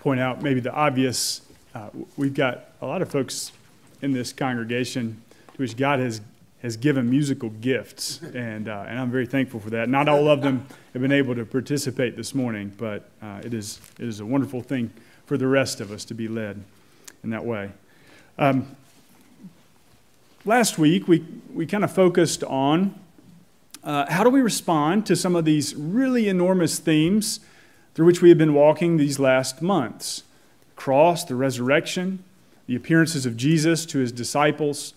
point out maybe the obvious. Uh, we've got a lot of folks in this congregation to which God has, has given musical gifts, and, uh, and I'm very thankful for that. Not all of them have been able to participate this morning, but uh, it, is, it is a wonderful thing for the rest of us to be led in that way. Um, last week, we, we kind of focused on uh, how do we respond to some of these really enormous themes through which we have been walking these last months the cross, the resurrection, the appearances of Jesus to his disciples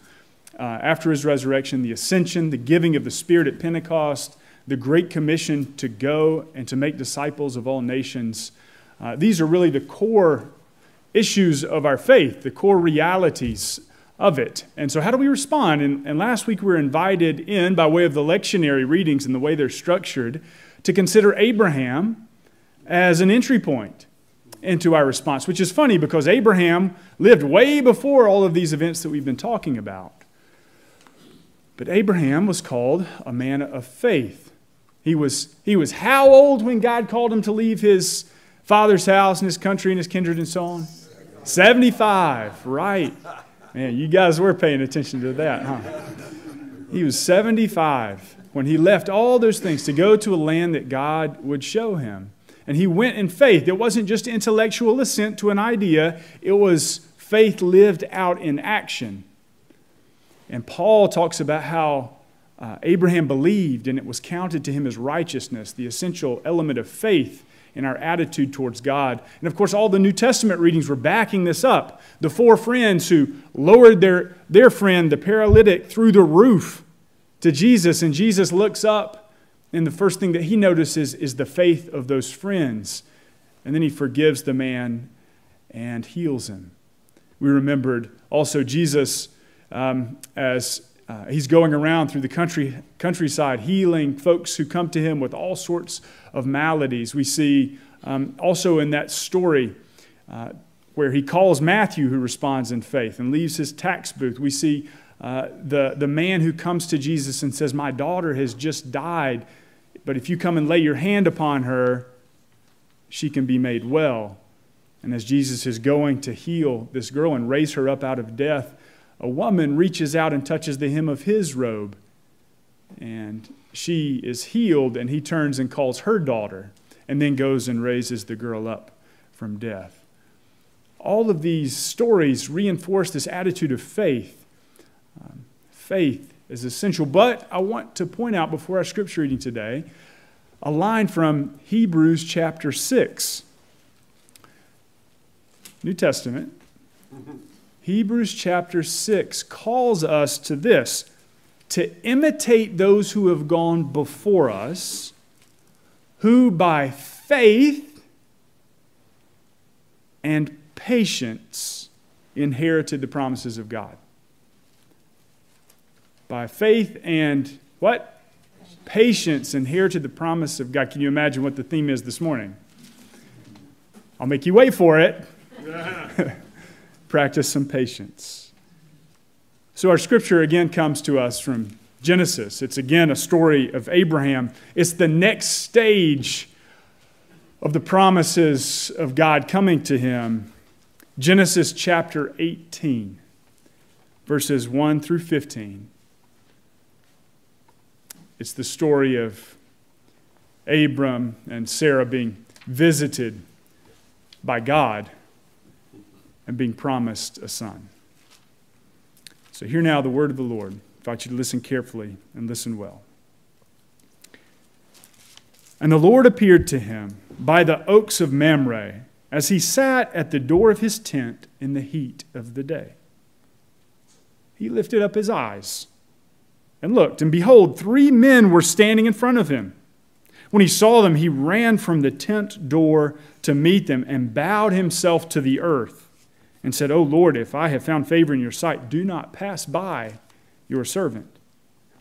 uh, after his resurrection, the ascension, the giving of the Spirit at Pentecost, the Great Commission to go and to make disciples of all nations. Uh, these are really the core issues of our faith, the core realities of it. And so, how do we respond? And, and, last week we were invited in, by way of the lectionary readings and the way they're structured, to consider Abraham as an entry point into our response, which is funny because Abraham lived way before all of these events that we've been talking about. But Abraham was called a man of faith. He was, he was how old when God called him to leave his father's house and his country and his kindred and so on? 75, right. Man, you guys were paying attention to that, huh? He was 75 when he left all those things to go to a land that God would show him. And he went in faith. It wasn't just intellectual assent to an idea, it was faith lived out in action. And Paul talks about how uh, Abraham believed and it was counted to him as righteousness, the essential element of faith in our attitude towards God. And of course, all the New Testament readings were backing this up. The four friends who lowered their, their friend, the paralytic, through the roof to Jesus, and Jesus looks up, and the first thing that he notices is the faith of those friends. And then he forgives the man and heals him. We remembered also Jesus um, as uh, he's going around through the country, countryside healing folks who come to him with all sorts of maladies. We see um, also in that story uh, where he calls Matthew, who responds in faith, and leaves his tax booth. We see uh, the, the man who comes to Jesus and says, My daughter has just died, but if you come and lay your hand upon her, she can be made well. And as Jesus is going to heal this girl and raise her up out of death, a woman reaches out and touches the hem of his robe, and she is healed, and he turns and calls her daughter, and then goes and raises the girl up from death. All of these stories reinforce this attitude of faith. Um, faith is essential, but I want to point out before our scripture reading today a line from Hebrews chapter 6. New Testament. Mm-hmm. Hebrews chapter 6 calls us to this to imitate those who have gone before us, who by faith and patience inherited the promises of God. By faith and what? Patience and here to the promise of God. Can you imagine what the theme is this morning? I'll make you wait for it. practice some patience. So, our scripture again comes to us from Genesis. It's again a story of Abraham. It's the next stage of the promises of God coming to him. Genesis chapter 18, verses 1 through 15. It's the story of Abram and Sarah being visited by God and being promised a son. So, hear now the word of the Lord. I invite you to listen carefully and listen well. And the Lord appeared to him by the oaks of Mamre as he sat at the door of his tent in the heat of the day. He lifted up his eyes and looked, and behold, three men were standing in front of him. When he saw them, he ran from the tent door to meet them and bowed himself to the earth and said, O Lord, if I have found favor in your sight, do not pass by your servant.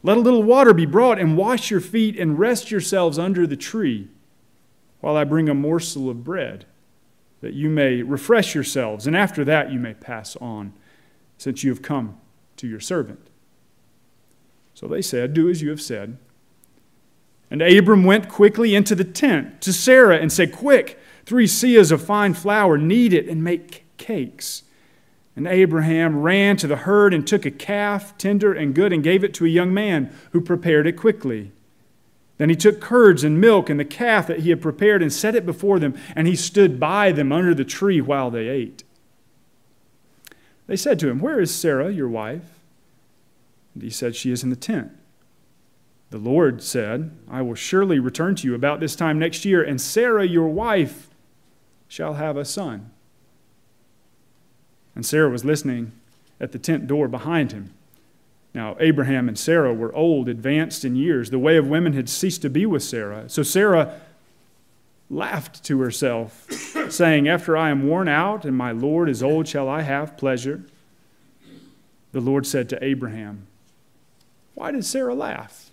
Let a little water be brought and wash your feet and rest yourselves under the tree while I bring a morsel of bread, that you may refresh yourselves, and after that you may pass on, since you have come to your servant. So they said, Do as you have said. And Abram went quickly into the tent to Sarah and said, Quick, three seahs of fine flour, knead it, and make cakes. And Abraham ran to the herd and took a calf, tender and good, and gave it to a young man who prepared it quickly. Then he took curds and milk and the calf that he had prepared and set it before them, and he stood by them under the tree while they ate. They said to him, Where is Sarah, your wife? And he said, She is in the tent. The Lord said, I will surely return to you about this time next year, and Sarah, your wife, shall have a son. And Sarah was listening at the tent door behind him. Now, Abraham and Sarah were old, advanced in years. The way of women had ceased to be with Sarah. So Sarah laughed to herself, saying, After I am worn out and my Lord is old, shall I have pleasure? The Lord said to Abraham, Why did Sarah laugh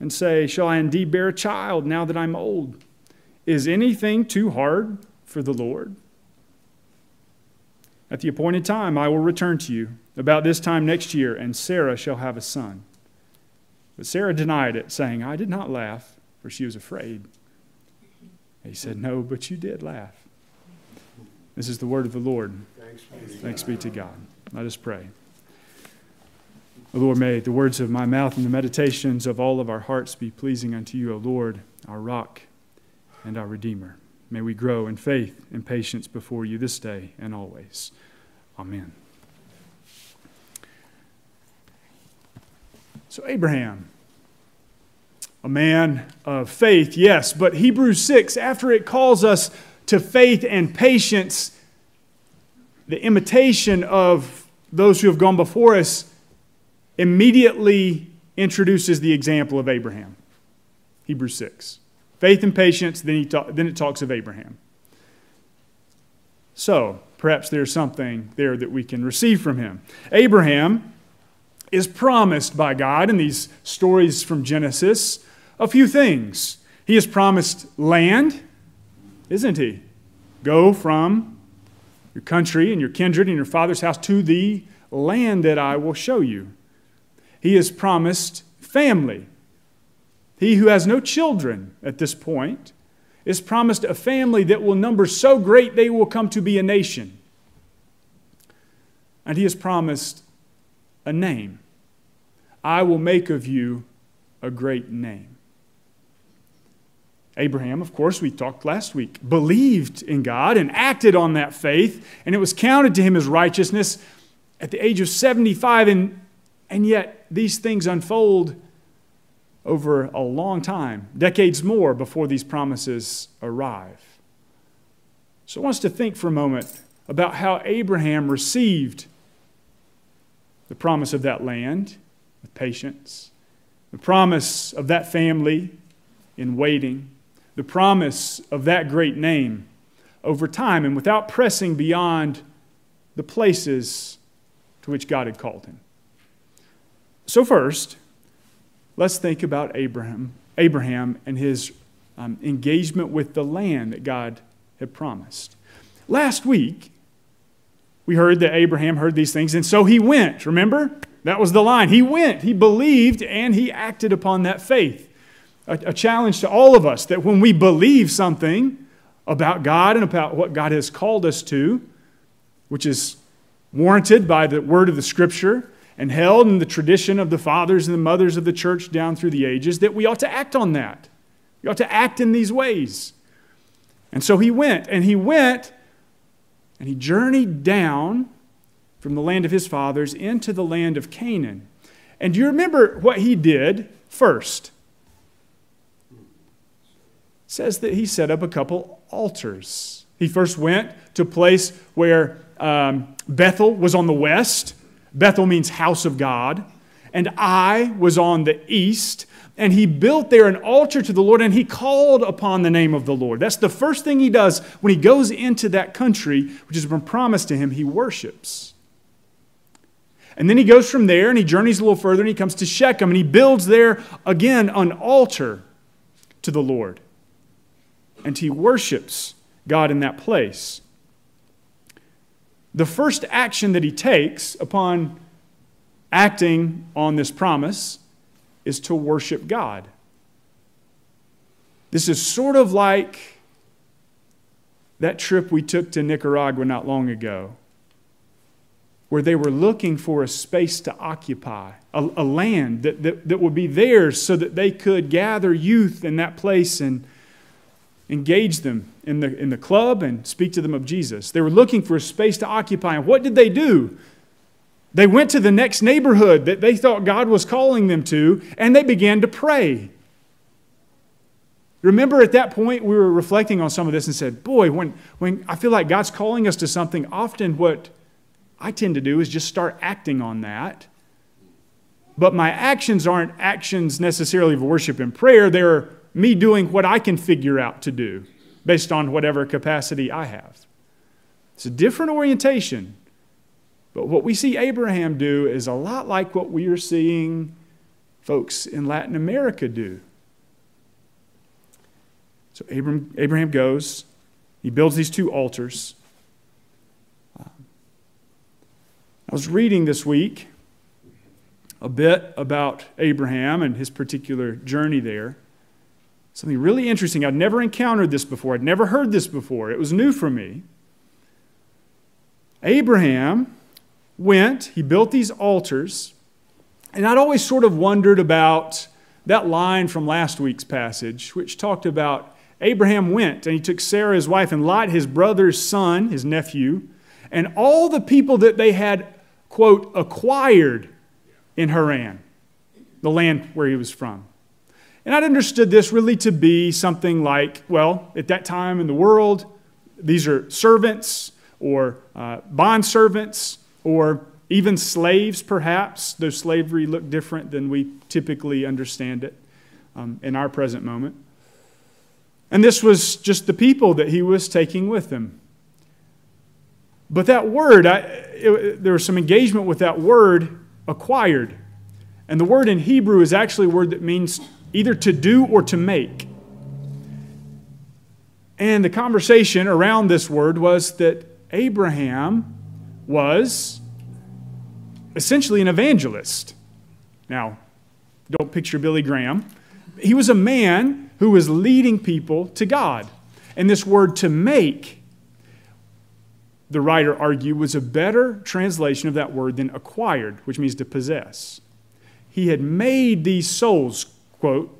and say, Shall I indeed bear a child now that I'm old? Is anything too hard for the Lord? At the appointed time, I will return to you about this time next year, and Sarah shall have a son. But Sarah denied it, saying, I did not laugh, for she was afraid. He said, No, but you did laugh. This is the word of the Lord. Thanks be, Thanks be to God. Let us pray. O Lord, may the words of my mouth and the meditations of all of our hearts be pleasing unto you, O Lord, our rock and our Redeemer. May we grow in faith and patience before you this day and always. Amen. So, Abraham, a man of faith, yes, but Hebrews 6, after it calls us to faith and patience, the imitation of those who have gone before us immediately introduces the example of Abraham. Hebrews 6. Faith and patience, then, he then it talks of Abraham. So, perhaps there's something there that we can receive from him. Abraham is promised by God in these stories from Genesis a few things. He is promised land, isn't he? Go from your country and your kindred and your father's house to the land that I will show you. He is promised family. He who has no children at this point is promised a family that will number so great they will come to be a nation. And he is promised a name. I will make of you a great name. Abraham, of course, we talked last week, believed in God and acted on that faith, and it was counted to him as righteousness at the age of 75. And, and yet, these things unfold over a long time, decades more before these promises arrive. So I want us to think for a moment about how Abraham received the promise of that land with patience, the promise of that family in waiting, the promise of that great name over time and without pressing beyond the places to which God had called him. So, first, let's think about Abraham, Abraham and his um, engagement with the land that God had promised. Last week, we heard that Abraham heard these things, and so he went. Remember? That was the line. He went, he believed, and he acted upon that faith. A, a challenge to all of us that when we believe something about God and about what God has called us to, which is warranted by the word of the scripture, and held in the tradition of the fathers and the mothers of the church down through the ages that we ought to act on that. We ought to act in these ways. And so he went, and he went, and he journeyed down from the land of his fathers into the land of Canaan. And do you remember what he did first? It says that he set up a couple altars. He first went to a place where um, Bethel was on the west, Bethel means house of God. And Ai was on the east. And he built there an altar to the Lord and he called upon the name of the Lord. That's the first thing he does when he goes into that country, which has been promised to him. He worships. And then he goes from there and he journeys a little further and he comes to Shechem and he builds there again an altar to the Lord. And he worships God in that place the first action that he takes upon acting on this promise is to worship God. This is sort of like that trip we took to Nicaragua not long ago, where they were looking for a space to occupy, a, a land that, that, that would be theirs so that they could gather youth in that place and engage them in the, in the club and speak to them of Jesus. They were looking for a space to occupy. And what did they do? They went to the next neighborhood that they thought God was calling them to, and they began to pray. Remember at that point, we were reflecting on some of this and said, Boy, when, when I feel like God's calling us to something, often what I tend to do is just start acting on that. But my actions aren't actions necessarily of worship and prayer, they're me doing what I can figure out to do based on whatever capacity I have. It's a different orientation. But what we see Abraham do is a lot like what we are seeing folks in Latin America do. So Abraham, Abraham goes, he builds these two altars. Um, I was reading this week a bit about Abraham and his particular journey there. Something really interesting. I'd never encountered this before, I'd never heard this before. It was new for me. Abraham went, he built these altars, and I'd always sort of wondered about that line from last week's passage, which talked about Abraham went and he took Sarah, his wife, and Lot, his brother's son, his nephew, and all the people that they had, quote, acquired in Haran, the land where he was from. And I'd understood this really to be something like, well, at that time in the world, these are servants or uh, bond servants or even slaves, perhaps, though slavery looked different than we typically understand it um, in our present moment. And this was just the people that he was taking with him. But that word, I, it, there was some engagement with that word, acquired. And the word in Hebrew is actually a word that means either to do or to make. And the conversation around this word was that Abraham was essentially an evangelist. Now, don't picture Billy Graham. He was a man who was leading people to God. And this word to make, the writer argued, was a better translation of that word than acquired, which means to possess. He had made these souls, quote,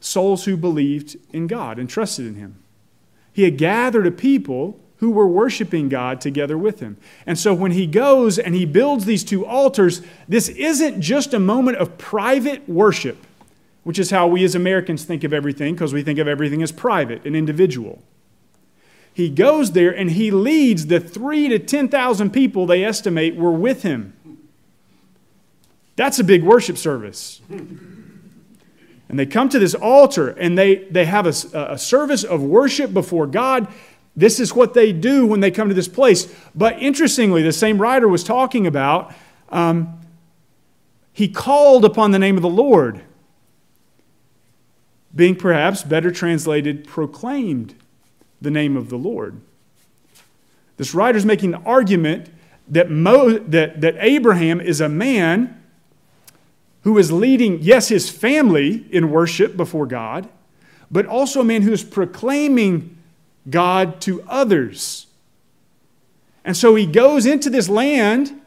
souls who believed in God and trusted in Him. He had gathered a people who were worshiping God together with him. And so when he goes and he builds these two altars, this isn't just a moment of private worship, which is how we as Americans think of everything, because we think of everything as private and individual. He goes there and he leads the three to 10,000 people they estimate were with him. That's a big worship service. And they come to this altar and they, they have a, a service of worship before God. This is what they do when they come to this place. But interestingly, the same writer was talking about um, he called upon the name of the Lord, being perhaps better translated, proclaimed the name of the Lord. This writer is making the argument that, Mo, that, that Abraham is a man who is leading, yes, his family in worship before God, but also a man who is proclaiming God to others. And so he goes into this land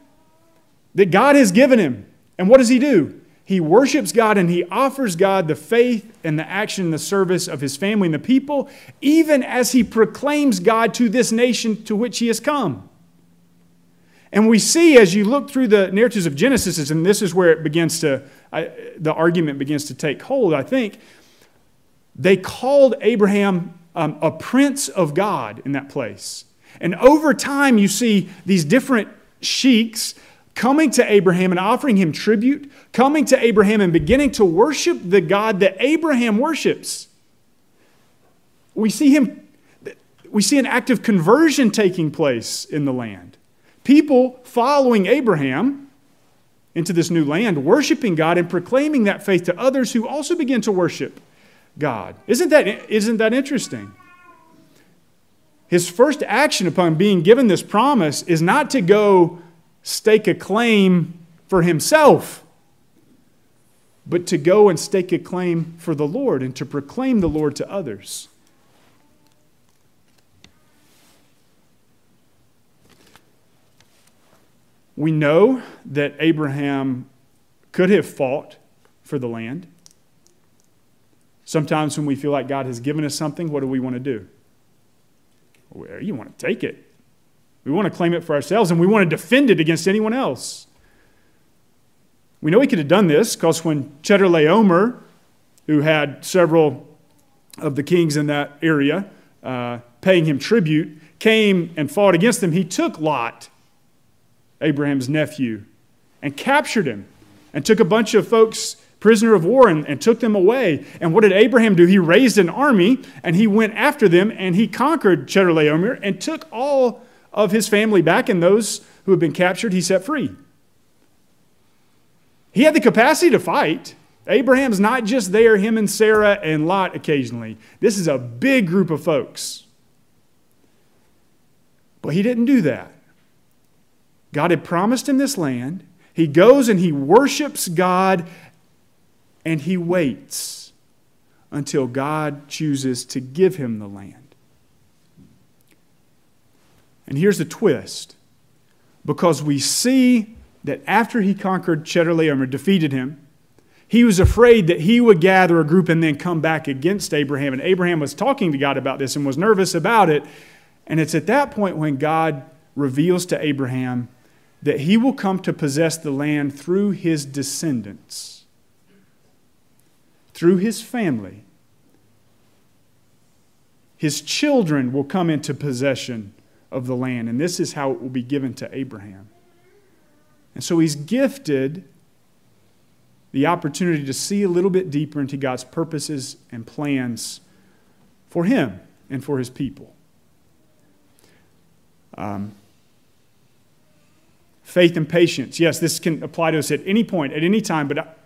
that God has given him. And what does he do? He worships God and he offers God the faith and the action and the service of his family and the people, even as he proclaims God to this nation to which he has come. And we see as you look through the narratives of Genesis, and this is where it begins to, I, the argument begins to take hold, I think. They called Abraham um, a prince of God in that place. And over time, you see these different sheiks coming to Abraham and offering him tribute, coming to Abraham and beginning to worship the God that Abraham worships. We see him, we see an act of conversion taking place in the land. People following Abraham into this new land, worshiping God and proclaiming that faith to others who also begin to worship God. Isn't that, isn't that interesting? His first action upon being given this promise is not to go stake a claim for himself, but to go and stake a claim for the Lord and to proclaim the Lord to others. We know that Abraham could have fought for the land. Sometimes when we feel like God has given us something, what do we want to do? Well, you want to take it. We want to claim it for ourselves and we want to defend it against anyone else. We know he could have done this because when Chedorlaomer, who had several of the kings in that area uh, paying him tribute, came and fought against him, he took Lot, Abraham's nephew, and captured him and took a bunch of folks prisoner of war and, and, took them away. And what did Abraham do? He raised an army and he went after them and he conquered Chedorlaomer and took all of his family back and those who had been captured he set free. He had the capacity to fight. Abraham's not just there, him and Sarah and Lot occasionally. This is a big group of folks. But he didn't do that. God had promised him this land. He goes and he worships God and he waits until God chooses to give him the land. And here's the twist because we see that after he conquered Chedorlaomer, defeated him, he was afraid that he would gather a group and then come back against Abraham. And Abraham was talking to God about this and was nervous about it. And it's at that point when God reveals to Abraham that he will come to possess the land through his descendants, through his family. His children will come into possession of the land, and this is how it will be given to Abraham. And so he's gifted the opportunity to see a little bit deeper into God's purposes and plans for him and for his people. Um, faith and patience. Yes, this can apply to us at any point, at any time, but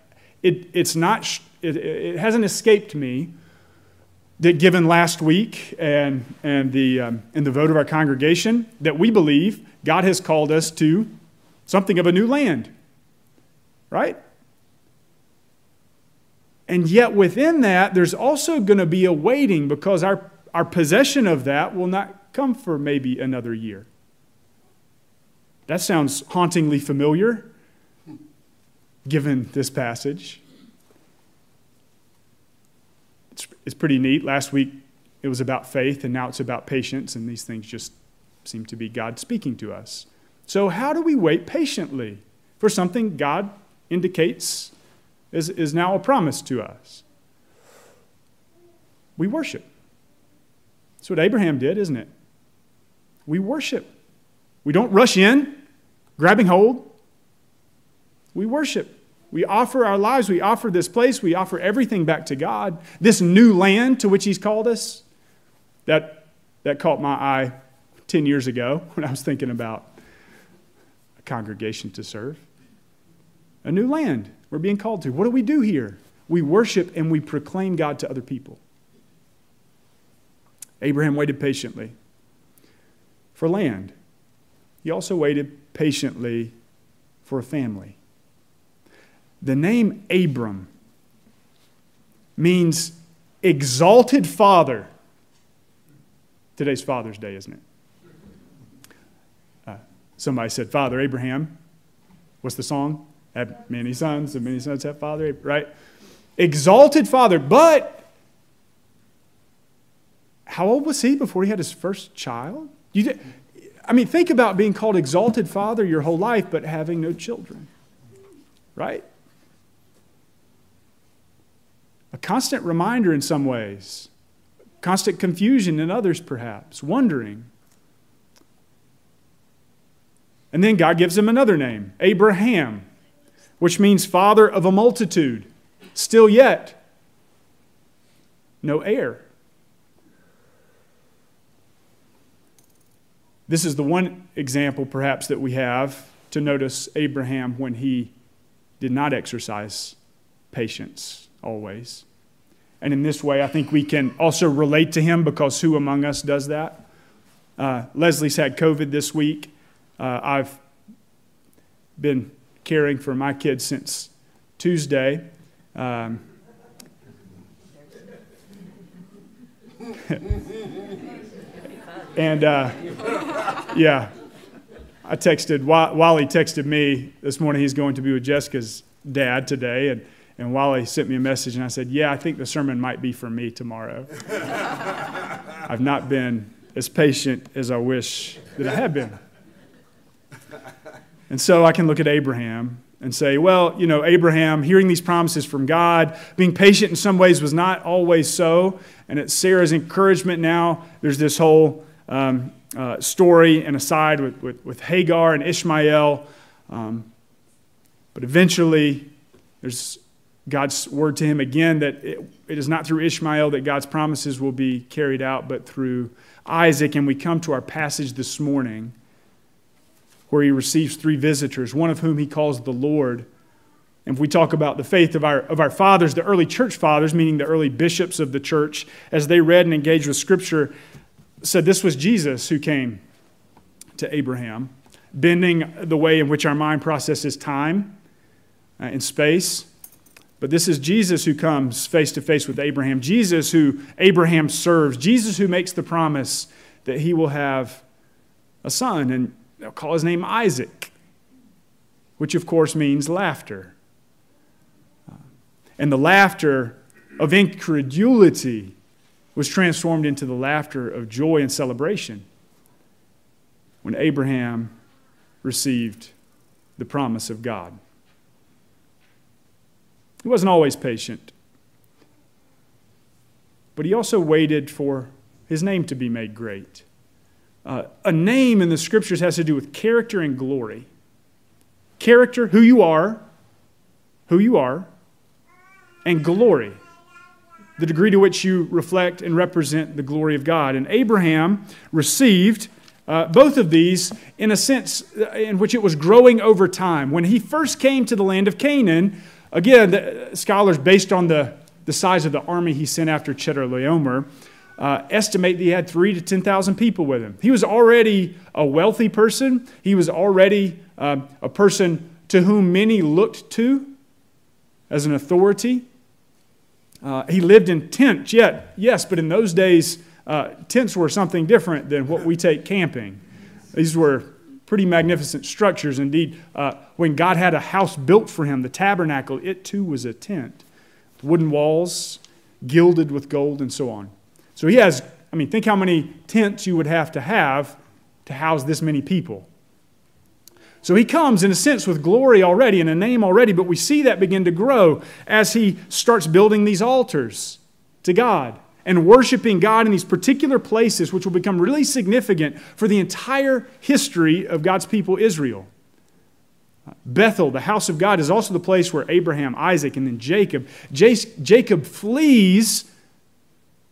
it, it's not, it, it hasn't escaped me that given last week and, and, the, um, and the vote of our congregation, that we believe God has called us to something of a new land. Right? And yet, within that, there's also going to be a waiting because our, our possession of that will not come for maybe another year. That sounds hauntingly familiar given this passage. It's, it's pretty neat. Last week it was about faith, and now it's about patience, and these things just seem to be God speaking to us. So, how do we wait patiently for something God indicates is, is now a promise to us? We worship. That's what Abraham did, isn't it? We worship. We don't rush in, grabbing hold. We worship. We offer our lives, we offer this place, we offer everything back to God. This new land to which He's called us, that, that caught my eye 10 years ago when I was thinking about a congregation to serve. A new land we're being called to. What do we do here? We worship and we proclaim God to other people. Abraham waited patiently for land. He also waited patiently for a family. The name Abram means exalted father. Today's Father's Day, isn't it? Uh, somebody said, Father Abraham. What's the song? Have many sons, and many sons have father, Abraham, right? Exalted father, but how old was he before he had his first child? You, I mean, think about being called exalted father your whole life, but having no children, right? a constant reminder in some ways, constant confusion in others, perhaps, wondering. And then God gives him another name, Abraham, which means father of a multitude. Still yet, no heir. This is the one example, perhaps, that we have to notice Abraham when he did not exercise patience always. And in this way, I think we can also relate to him because who among us does that? Uh, Leslie's had COVID this week. Uh, I've been caring for my kids since Tuesday. Um, and uh, yeah, I texted, Wally texted me this morning, he's going to be with Jessica's dad today. And, and Wally sent me a message, and I said, Yeah, I think the sermon might be for me tomorrow. I've not been as patient as I wish that I had been. And so I can look at Abraham and say, well, you know, Abraham hearing these promises from God, being patient in some ways was not always so. And at Sarah's encouragement now, there's this whole um, uh, story and aside with, with, with, Hagar and Ishmael. Um, but eventually, there's God's word to him again that it, it is not through Ishmael that God's promises will be carried out, but through Isaac. And we come to our passage this morning where he receives three visitors, one of whom he calls the Lord. And if we talk about the faith of our, of our fathers, the early church fathers, meaning the early bishops of the church, as they read and engaged with Scripture, said this was Jesus who came to Abraham, bending the way in which our mind processes time uh, and space. But this is Jesus who comes face to face with Abraham, Jesus who Abraham serves, Jesus who makes the promise that he will have a son. And They'll call his name Isaac, which of course means laughter. And the laughter of incredulity was transformed into the laughter of joy and celebration when Abraham received the promise of God. He wasn't always patient, but he also waited for his name to be made great. Uh, a name in the scriptures has to do with character and glory. Character, who you are, who you are, and glory, the degree to which you reflect and represent the glory of God. And Abraham received uh, both of these in a sense uh, in which it was growing over time. When he first came to the land of Canaan, again, the scholars, based on the, the size of the army he sent after Chedorlaomer, uh, estimate that he had three to 10,000 people with him. He was already a wealthy person. He was already uh, a person to whom many looked to as an authority. Uh, he lived in tents, yet, yes, but in those days, uh, tents were something different than what we take camping. These were pretty magnificent structures. Indeed, uh, when God had a house built for him, the tabernacle, it too was a tent. Wooden walls, gilded with gold, and so on. So he has, I mean, think how many tents you would have to have to house this many people. So he comes, in a sense, with glory already and a name already, but we see that begin to grow as he starts building these altars to God and worshiping God in these particular places, which will become really significant for the entire history of God's people, Israel. Bethel, the house of God, is also the place where Abraham, Isaac, and then Jacob. Jacob flees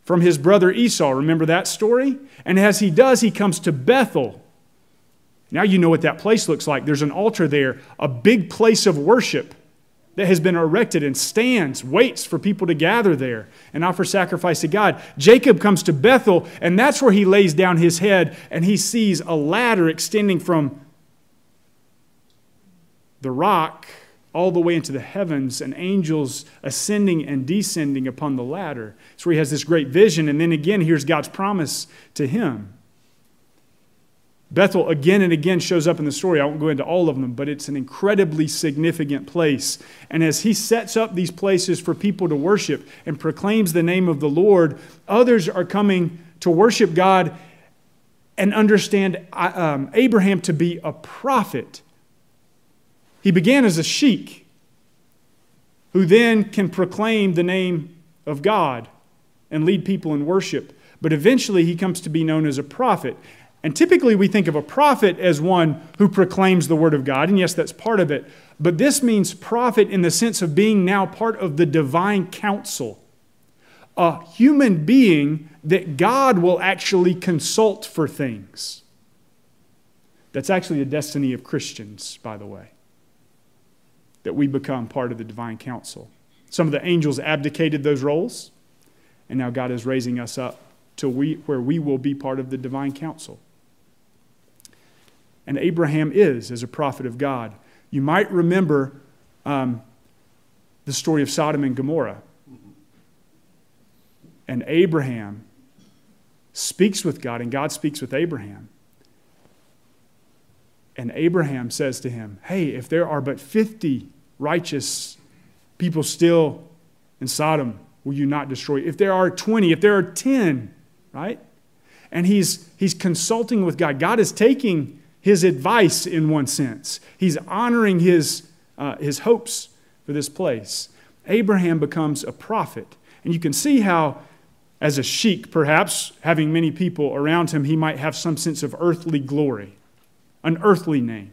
from his brother Esau. Remember that story? And as he does, he comes to Bethel. Now you know what that place looks like. There's an altar there, a big place of worship that has been erected and stands, waits for people to gather there and offer sacrifice to God. Jacob comes to Bethel, and that's where he lays down his head and he sees a ladder extending from the rock all the way into the heavens and angels ascending and descending upon the ladder. So he has this great vision. And then again, here's God's promise to him. Bethel again and again shows up in the story. I won't go into all of them, but it's an incredibly significant place. And as he sets up these places for people to worship and proclaims the name of the Lord, others are coming to worship God and understand uh, um, Abraham to be a prophet he began as a sheik who then can proclaim the name of God and lead people in worship. But eventually he comes to be known as a prophet. And typically we think of a prophet as one who proclaims the word of God. And yes, that's part of it. But this means prophet in the sense of being now part of the divine council. A human being that God will actually consult for things. That's actually the destiny of Christians, by the way that we become part of the divine council. Some of the angels abdicated those roles, and now God is raising us up to we, where we will be part of the divine council. And Abraham is, as a prophet of God. You might remember um, the story of Sodom and Gomorrah. And Abraham speaks with God, and God speaks with Abraham. And Abraham says to him, Hey, if there are but 50 righteous people still in Sodom, will you not destroy? If there are 20, if there are 10, right? And he's, he's consulting with God. God is taking his advice in one sense, he's honoring his, uh, his hopes for this place. Abraham becomes a prophet. And you can see how, as a sheik, perhaps, having many people around him, he might have some sense of earthly glory, an earthly name.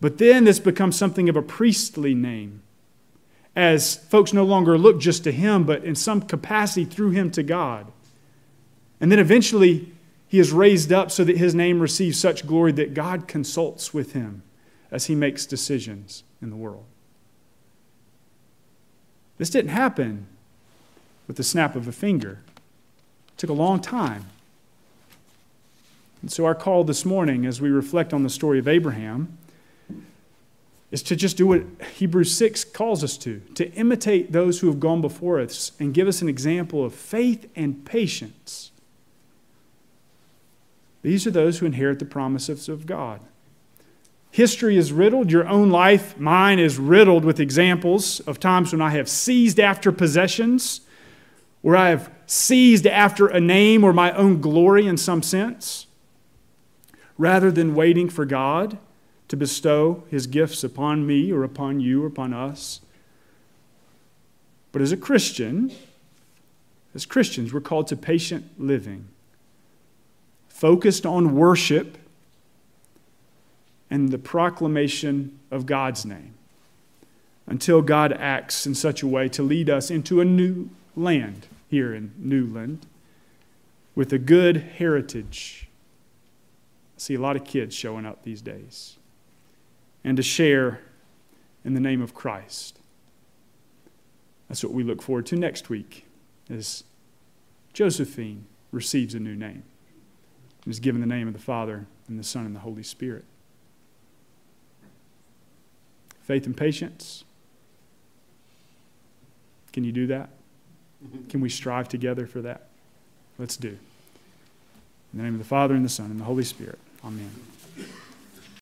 But then this becomes something of a priestly name as folks no longer look just to him, but in some capacity through him to God. And then eventually, he is raised up so that his name receives such glory that God consults with him as he makes decisions in the world. This didn't happen with the snap of a finger, it took a long time. And so, our call this morning, as we reflect on the story of Abraham, is to just do what Hebrews 6 calls us to to imitate those who have gone before us and give us an example of faith and patience. These are those who inherit the promises of God. History is riddled. Your own life, mine, is riddled with examples of times when I have seized after possessions, where I have seized after a name or my own glory in some sense, rather than waiting for God to bestow his gifts upon me or upon you or upon us. But as a Christian, as Christians, we're called to patient living, focused on worship and the proclamation of God's name until God acts in such a way to lead us into a new land here in Newland with a good heritage. I see a lot of kids showing up these days and to share in the name of Christ. That's what we look forward to next week as Josephine receives a new name is given the name of the Father and the Son and the Holy Spirit. Faith and patience. Can you do that? Mm-hmm. Can we strive together for that? Let's do. In the name of the Father and the Son and the Holy Spirit. Amen.